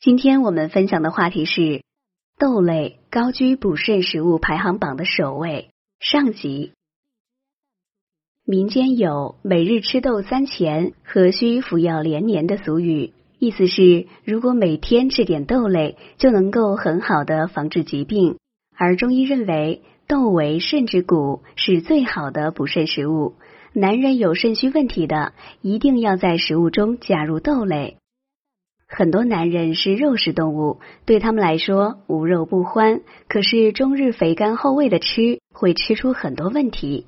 今天我们分享的话题是豆类高居补肾食物排行榜的首位。上集，民间有“每日吃豆三钱，何须服药连年”的俗语，意思是如果每天吃点豆类，就能够很好的防治疾病。而中医认为，豆为肾之谷，是最好的补肾食物。男人有肾虚问题的，一定要在食物中加入豆类。很多男人是肉食动物，对他们来说无肉不欢。可是终日肥甘厚味的吃，会吃出很多问题。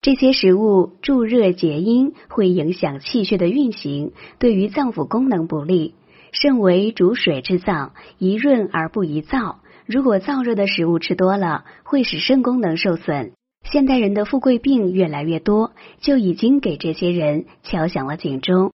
这些食物助热结阴，会影响气血的运行，对于脏腑功能不利。肾为主水之脏，宜润而不宜燥。如果燥热的食物吃多了，会使肾功能受损。现代人的富贵病越来越多，就已经给这些人敲响了警钟。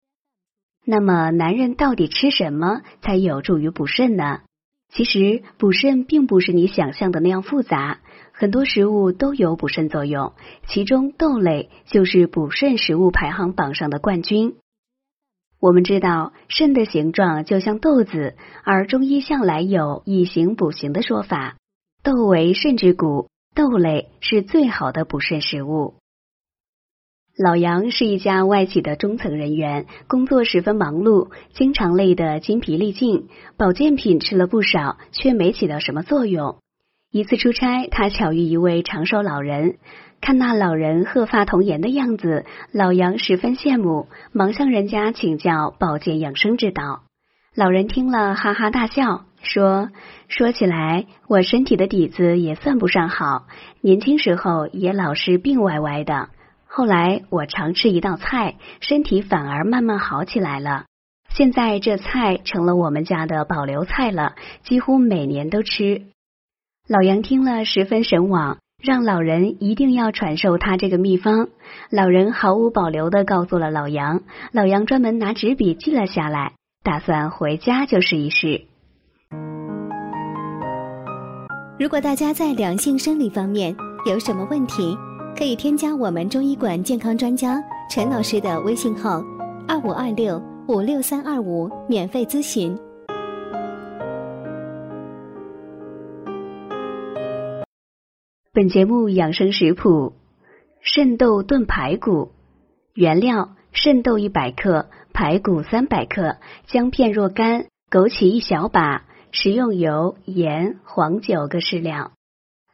那么，男人到底吃什么才有助于补肾呢？其实，补肾并不是你想象的那样复杂，很多食物都有补肾作用，其中豆类就是补肾食物排行榜上的冠军。我们知道，肾的形状就像豆子，而中医向来有以形补形的说法，豆为肾之谷，豆类是最好的补肾食物。老杨是一家外企的中层人员，工作十分忙碌，经常累得筋疲力尽。保健品吃了不少，却没起到什么作用。一次出差，他巧遇一位长寿老人，看那老人鹤发童颜的样子，老杨十分羡慕，忙向人家请教保健养生之道。老人听了，哈哈大笑，说：“说起来，我身体的底子也算不上好，年轻时候也老是病歪歪的。”后来我常吃一道菜，身体反而慢慢好起来了。现在这菜成了我们家的保留菜了，几乎每年都吃。老杨听了十分神往，让老人一定要传授他这个秘方。老人毫无保留的告诉了老杨，老杨专门拿纸笔记了下来，打算回家就试一试。如果大家在两性生理方面有什么问题，可以添加我们中医馆健康专家陈老师的微信号：二五二六五六三二五，免费咨询。本节目养生食谱：肾豆炖排骨。原料：肾豆一百克，排骨三百克，姜片若干，枸杞一小把，食用油、盐、黄酒各适量。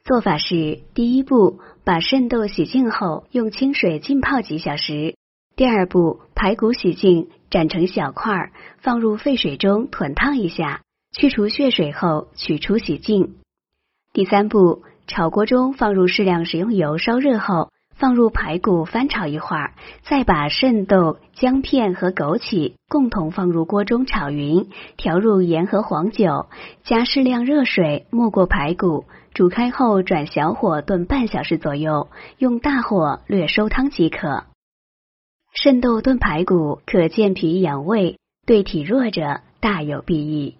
做法是：第一步，把肾豆洗净后用清水浸泡几小时；第二步，排骨洗净，斩成小块，放入沸水中滚烫一下，去除血水后取出洗净；第三步，炒锅中放入适量食用油，烧热后放入排骨翻炒一会儿，再把肾豆、姜片和枸杞共同放入锅中炒匀，调入盐和黄酒，加适量热水没过排骨。煮开后转小火炖半小时左右，用大火略收汤即可。肾豆炖排骨可健脾养胃，对体弱者大有裨益。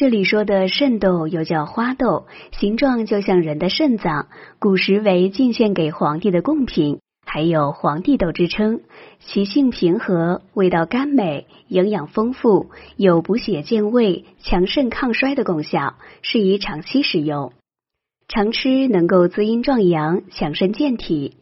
这里说的肾豆又叫花豆，形状就像人的肾脏，古时为进献给皇帝的贡品。还有皇帝豆之称，其性平和，味道甘美，营养丰富，有补血健胃、强肾抗衰的功效，适宜长期食用。常吃能够滋阴壮阳、强身健体。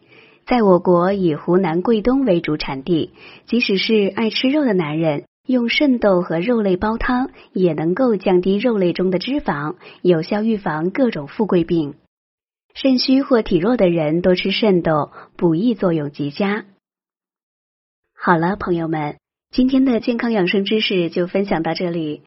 在我国以湖南桂东为主产地，即使是爱吃肉的男人，用肾豆和肉类煲汤，也能够降低肉类中的脂肪，有效预防各种富贵病。肾虚或体弱的人多吃肾豆，补益作用极佳。好了，朋友们，今天的健康养生知识就分享到这里。